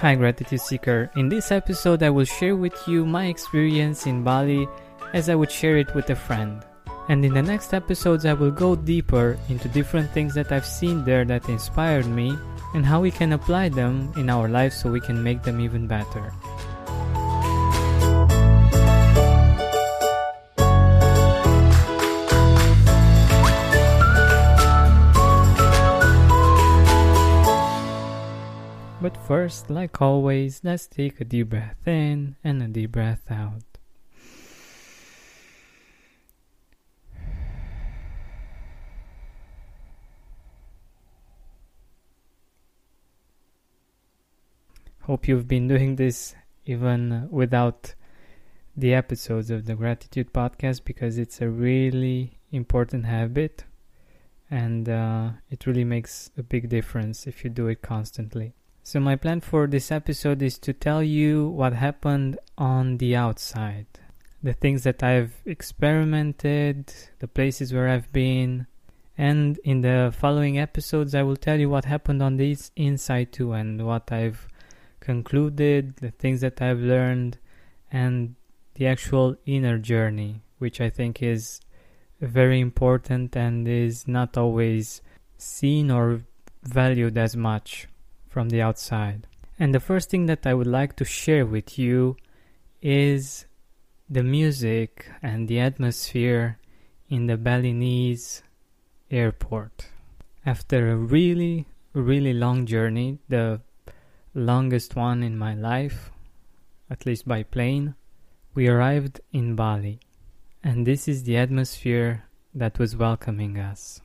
Hi, Gratitude Seeker. In this episode, I will share with you my experience in Bali as I would share it with a friend. And in the next episodes, I will go deeper into different things that I've seen there that inspired me and how we can apply them in our lives so we can make them even better. But first, like always, let's take a deep breath in and a deep breath out. Hope you've been doing this even without the episodes of the Gratitude Podcast because it's a really important habit and uh, it really makes a big difference if you do it constantly. So, my plan for this episode is to tell you what happened on the outside. The things that I've experimented, the places where I've been, and in the following episodes, I will tell you what happened on the inside too and what I've concluded, the things that I've learned, and the actual inner journey, which I think is very important and is not always seen or valued as much from the outside. And the first thing that I would like to share with you is the music and the atmosphere in the Balinese airport. After a really, really long journey, the longest one in my life, at least by plane, we arrived in Bali. And this is the atmosphere that was welcoming us.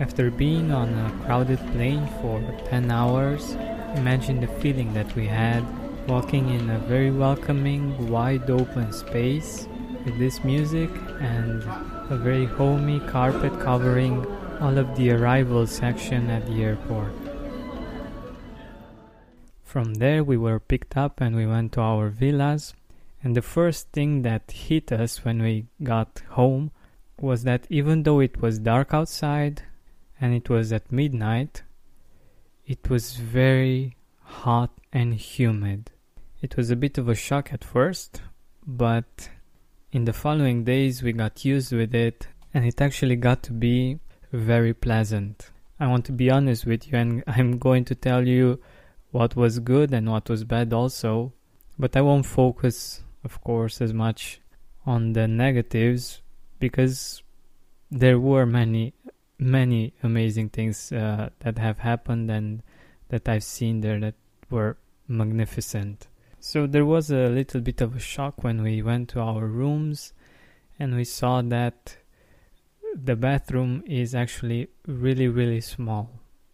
After being on a crowded plane for 10 hours, imagine the feeling that we had walking in a very welcoming, wide open space with this music and a very homey carpet covering all of the arrival section at the airport. From there, we were picked up and we went to our villas. And the first thing that hit us when we got home was that even though it was dark outside, and it was at midnight, it was very hot and humid. It was a bit of a shock at first, but in the following days we got used with it and it actually got to be very pleasant. I want to be honest with you and I'm going to tell you what was good and what was bad also, but I won't focus, of course, as much on the negatives because there were many many amazing things uh, that have happened and that I've seen there that were magnificent. So there was a little bit of a shock when we went to our rooms and we saw that the bathroom is actually really really small.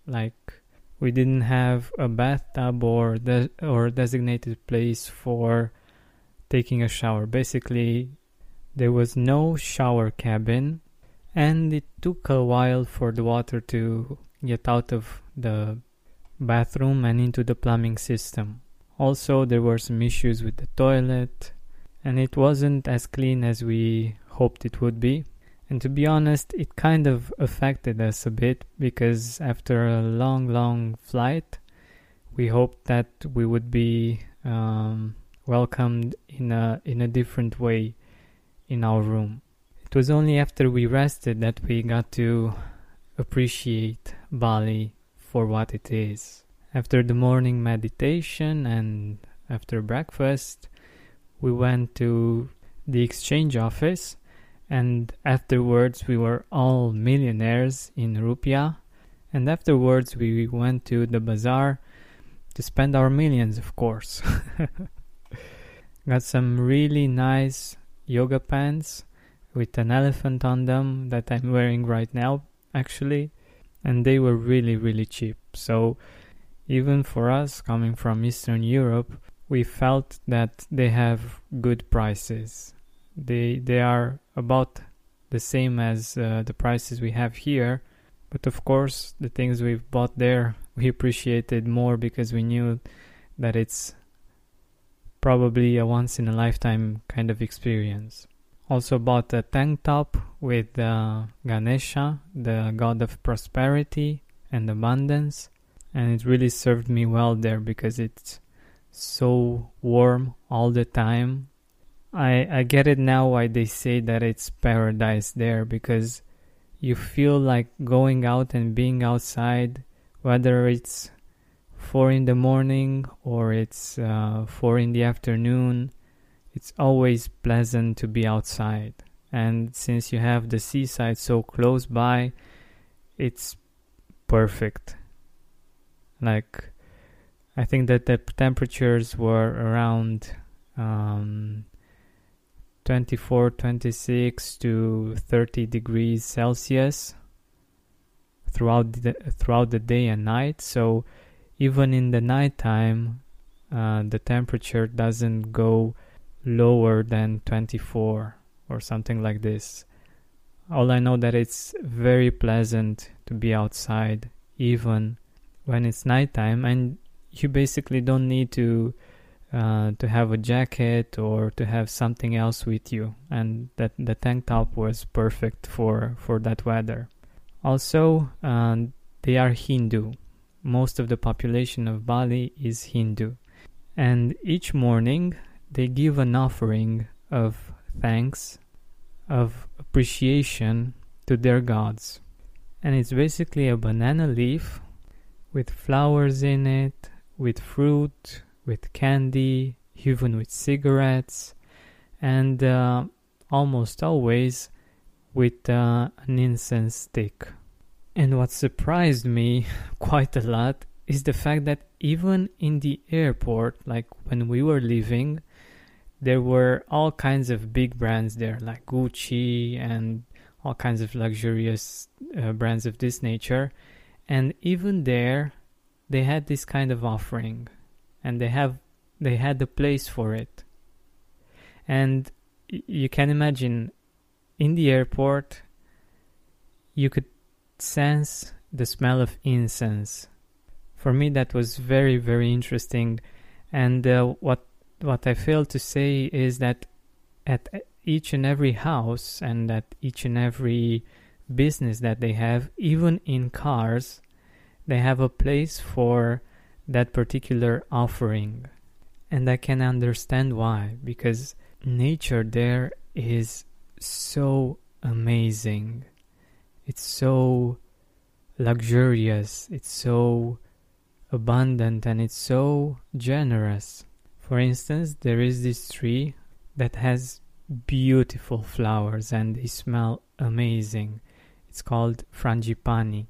Like we didn't have a bathtub or de- or designated place for taking a shower. Basically, there was no shower cabin and it took a while for the water to get out of the bathroom and into the plumbing system. Also, there were some issues with the toilet, and it wasn't as clean as we hoped it would be. And to be honest, it kind of affected us a bit because after a long, long flight, we hoped that we would be um, welcomed in a in a different way in our room. It was only after we rested that we got to appreciate Bali for what it is. After the morning meditation and after breakfast, we went to the exchange office and afterwards we were all millionaires in Rupiah and afterwards we went to the bazaar to spend our millions of course. Got some really nice yoga pants with an elephant on them that I'm wearing right now, actually, and they were really, really cheap. So, even for us coming from Eastern Europe, we felt that they have good prices. They they are about the same as uh, the prices we have here, but of course, the things we've bought there we appreciated more because we knew that it's probably a once in a lifetime kind of experience. Also bought a tank top with uh, Ganesha, the god of prosperity and abundance. and it really served me well there because it's so warm all the time. I I get it now why they say that it's paradise there because you feel like going out and being outside whether it's 4 in the morning or it's uh, 4 in the afternoon it's always pleasant to be outside. And since you have the seaside so close by it's perfect. Like i think that the temperatures were around um, 24 26 to 30 degrees celsius throughout the throughout the day and night. So even in the nighttime uh, the temperature doesn't go lower than 24 or something like this. All i know that it's very pleasant to be outside even when it's nighttime and you basically don't need to uh, to have a jacket or to have something else with you. And that the tank top was perfect for for that weather. Also uh, they are hindu. Most of the population of bali is hindu. And each morning they give an offering of thanks of appreciation to their gods and it's basically a banana leaf with flowers in it with fruit with candy, even with cigarettes, and uh, almost always with uh, an incense stick. And what surprised me quite a lot is the fact that even in the airport, like when we were leaving, there were all kinds of big brands there, like Gucci and all kinds of luxurious uh, brands of this nature. And even there, they had this kind of offering and they have they had the place for it. And you can imagine in the airport you could sense the smell of incense. For me that was very very interesting. And uh, what what i failed to say is that at each and every house and at each and every business that they have even in cars they have a place for that particular offering. And I can understand why, because nature there is so amazing. It's so luxurious, it's so abundant, and it's so generous. For instance, there is this tree that has beautiful flowers and they smell amazing. It's called frangipani.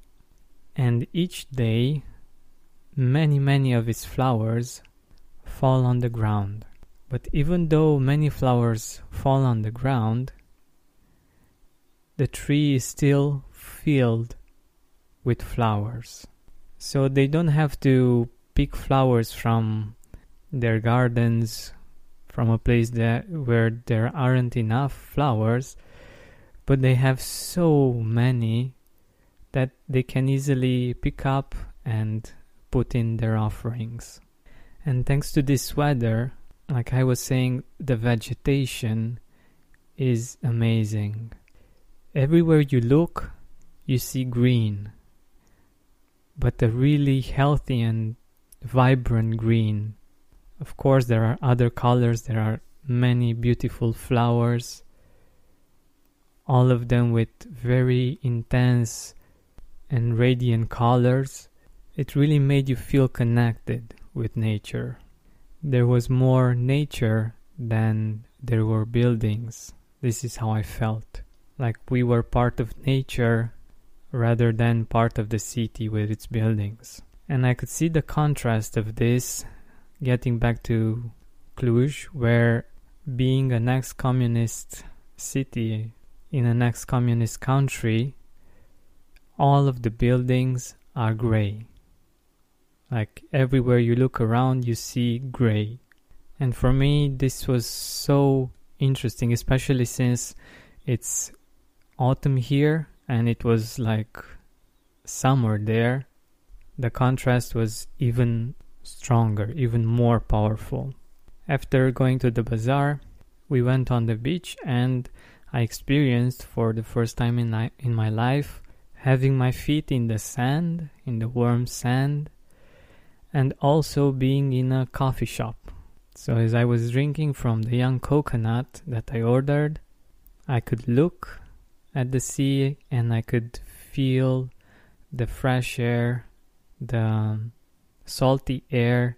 And each day many, many of its flowers fall on the ground. But even though many flowers fall on the ground, the tree is still filled with flowers. So they don't have to pick flowers from their gardens, from a place that where there aren't enough flowers, but they have so many that they can easily pick up and put in their offerings. And thanks to this weather, like I was saying, the vegetation is amazing. Everywhere you look, you see green, but a really healthy and vibrant green. Of course, there are other colors, there are many beautiful flowers, all of them with very intense and radiant colors it really made you feel connected with nature. There was more nature than there were buildings. This is how I felt. Like we were part of nature rather than part of the city with its buildings. And I could see the contrast of this getting back to Cluj, where being an ex communist city in an ex communist country, all of the buildings are gray. Like everywhere you look around, you see gray. And for me, this was so interesting, especially since it's autumn here and it was like summer there. The contrast was even stronger, even more powerful. After going to the bazaar, we went on the beach and I experienced for the first time in, in my life having my feet in the sand, in the warm sand, and also being in a coffee shop. So, as I was drinking from the young coconut that I ordered, I could look at the sea and I could feel the fresh air, the salty air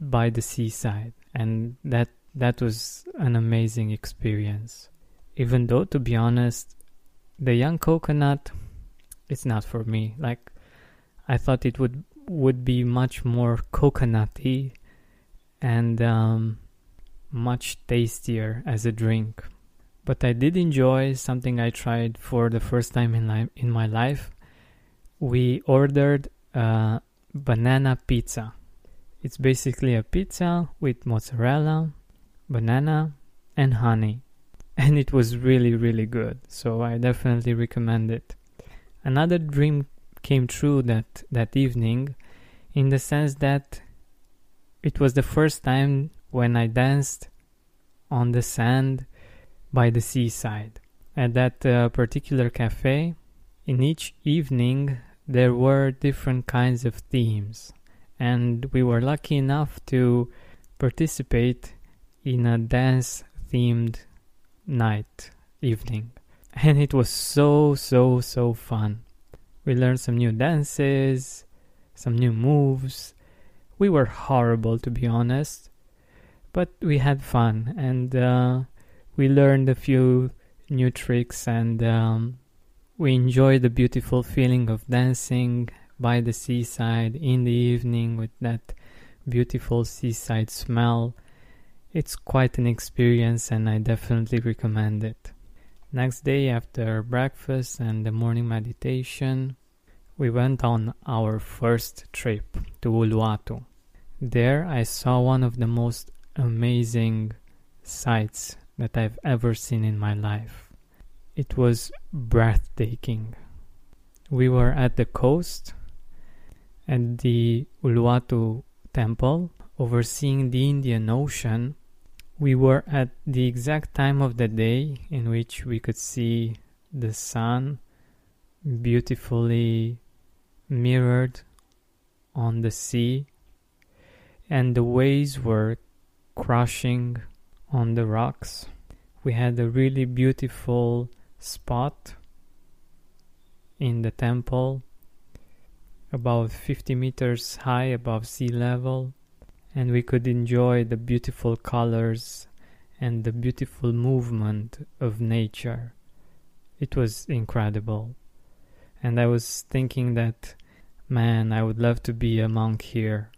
by the seaside, and that that was an amazing experience. Even though, to be honest, the young coconut, it's not for me. Like, I thought it would would be much more coconutty and um, much tastier as a drink. But I did enjoy something I tried for the first time in li- in my life. We ordered a banana pizza. It's basically a pizza with mozzarella, banana, and honey. And it was really, really good. So I definitely recommend it. Another dream came true that, that evening in the sense that it was the first time when I danced on the sand by the seaside. At that uh, particular cafe, in each evening, there were different kinds of themes, and we were lucky enough to participate in a dance themed night evening. And it was so, so, so fun. We learned some new dances, some new moves. We were horrible, to be honest, but we had fun and uh, we learned a few new tricks and um, we enjoyed the beautiful feeling of dancing by the seaside in the evening with that beautiful seaside smell it's quite an experience and I definitely recommend it. Next day, after breakfast and the morning meditation, we went on our first trip to Uluwatu. There, I saw one of the most amazing sights that I've ever seen in my life. It was breathtaking. We were at the coast at the Uluwatu temple overseeing the Indian Ocean we were at the exact time of the day in which we could see the sun beautifully mirrored on the sea, and the waves were crashing on the rocks. We had a really beautiful spot in the temple, about 50 meters high above sea level and we could enjoy the beautiful colors and the beautiful movement of nature. It was incredible. And I was thinking that, man, I would love to be a monk here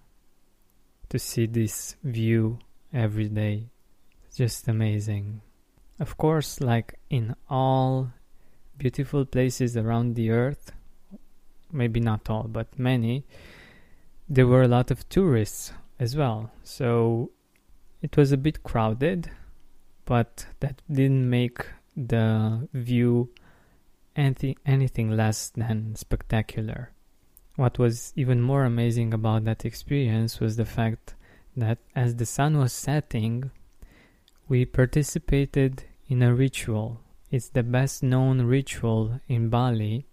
to see this view every day. It's just amazing. Of course, like in all beautiful places around the earth, maybe not all, but many, there were a lot of tourists as well. So it was a bit crowded, but that didn't make the view anything, anything less than spectacular. What was even more amazing about that experience was the fact that as the sun was setting, we participated in a ritual. It's the best known ritual in Bali,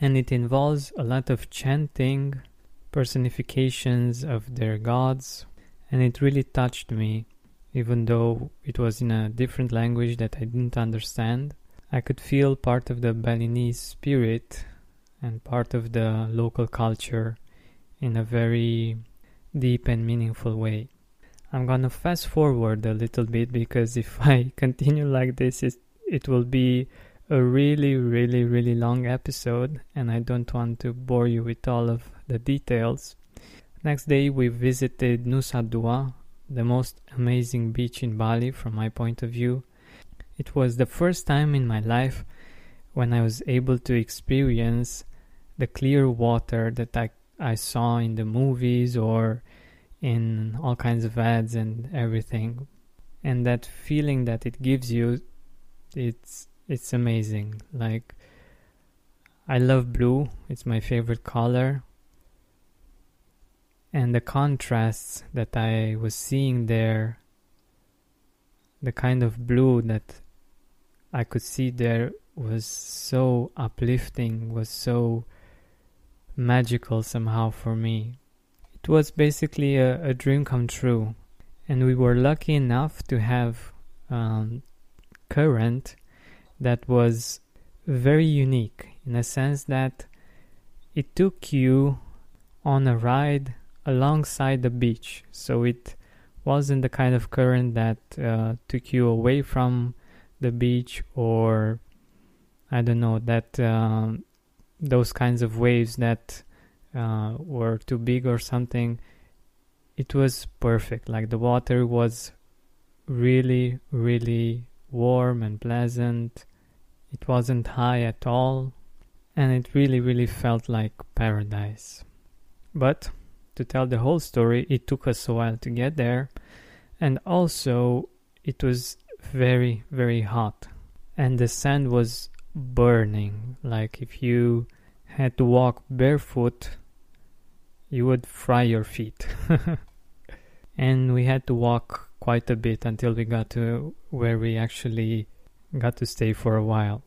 and it involves a lot of chanting personifications of their gods, and it really touched me, even though it was in a different language that I didn't understand. I could feel part of the Balinese spirit and part of the local culture in a very deep and meaningful way. I'm gonna fast forward a little bit because if I continue like this, it, it will be a really, really, really long episode, and I don't want to bore you with all of the details. Next day, we visited Nusa Dua, the most amazing beach in Bali from my point of view. It was the first time in my life when I was able to experience the clear water that I, I saw in the movies or in all kinds of ads and everything. And that feeling that it gives you, it's it's amazing. Like I love blue, it's my favorite color and the contrasts that I was seeing there, the kind of blue that I could see there was so uplifting, was so magical somehow for me. It was basically a, a dream come true. And we were lucky enough to have um, current that was very unique in a sense that it took you on a ride alongside the beach. So it wasn't the kind of current that uh, took you away from the beach or I don't know that um, those kinds of waves that uh, were too big or something. It was perfect. Like the water was really, really warm and pleasant. It wasn't high at all, and it really, really felt like paradise. But to tell the whole story, it took us a while to get there, and also it was very, very hot, and the sand was burning. Like if you had to walk barefoot, you would fry your feet. and we had to walk quite a bit until we got to where we actually got to stay for a while.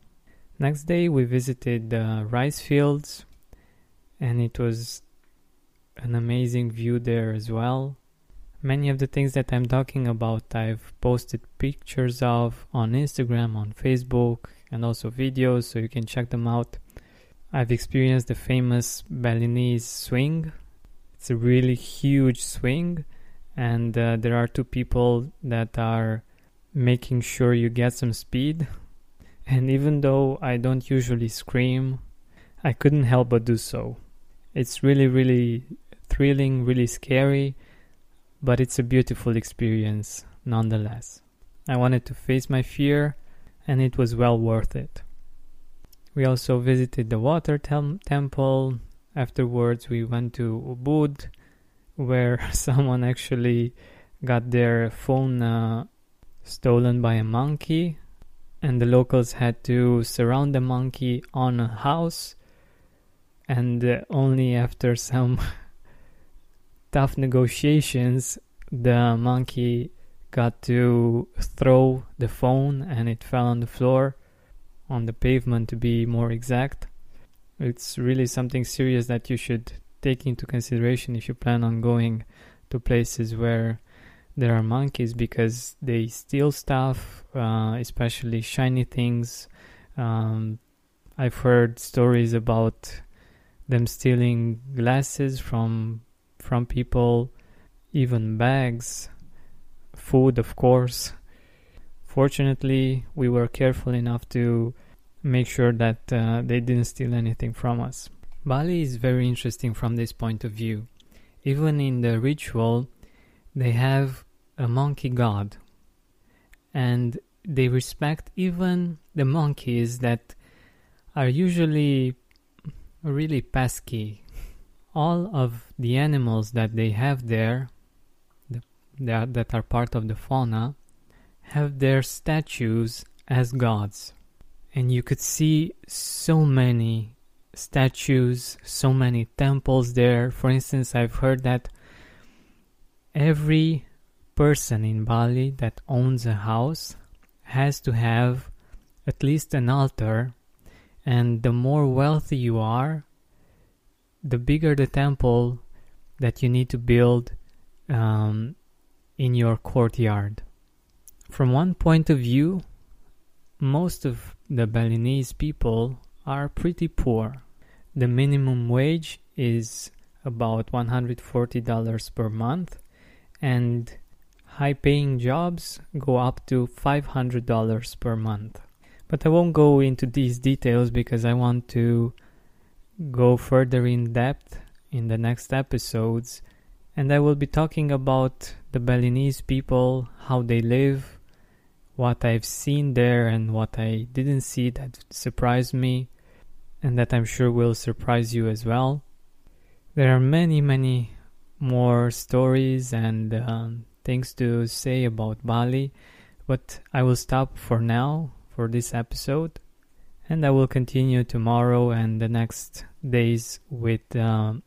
Next day, we visited the rice fields, and it was an amazing view there as well. Many of the things that I'm talking about, I've posted pictures of on Instagram, on Facebook, and also videos, so you can check them out. I've experienced the famous Balinese swing. It's a really huge swing, and uh, there are two people that are making sure you get some speed. And even though I don't usually scream, I couldn't help but do so. It's really, really thrilling, really scary, but it's a beautiful experience nonetheless. I wanted to face my fear, and it was well worth it. We also visited the water tem- temple. Afterwards, we went to Ubud, where someone actually got their phone uh, stolen by a monkey, and the locals had to surround the monkey on a house. And uh, only after some tough negotiations, the monkey got to throw the phone and it fell on the floor, on the pavement to be more exact. It's really something serious that you should take into consideration if you plan on going to places where there are monkeys because they steal stuff, uh, especially shiny things. Um, I've heard stories about them stealing glasses from from people, even bags food, of course. Fortunately, we were careful enough to make sure that uh, they didn't steal anything from us. Bali is very interesting from this point of view. Even in the ritual, they have a monkey god, and they respect even the monkeys that are usually really pesky. All of the animals that they have there that, that are part of the fauna have their statues as gods. And you could see so many statues, so many temples there. For instance, I've heard that every person in Bali that owns a house has to have at least an altar, and the more wealthy you are, the bigger the temple that you need to build um, in your courtyard. From one point of view, most of the Balinese people are pretty poor. The minimum wage is about $140 per month, and high paying jobs go up to $500 per month. But I won't go into these details because I want to go further in depth in the next episodes and I will be talking about the Balinese people, how they live, what I've seen there, and what I didn't see that surprised me, and that I'm sure will surprise you as well. There are many, many more stories and um, things to say about Bali, but I will stop for now for this episode, and I will continue tomorrow and the next days with. Um,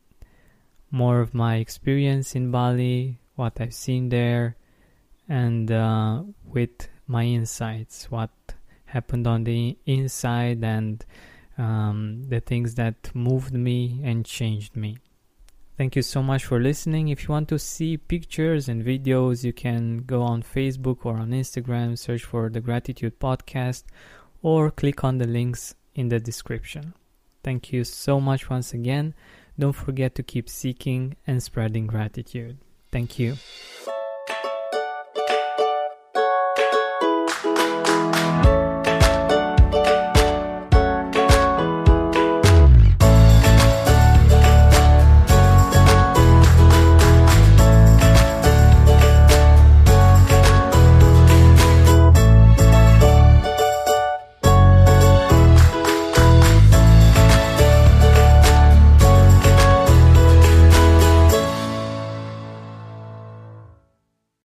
more of my experience in Bali, what I've seen there, and uh, with my insights, what happened on the inside, and um, the things that moved me and changed me. Thank you so much for listening. If you want to see pictures and videos, you can go on Facebook or on Instagram, search for the Gratitude Podcast, or click on the links in the description. Thank you so much once again. Don't forget to keep seeking and spreading gratitude. Thank you.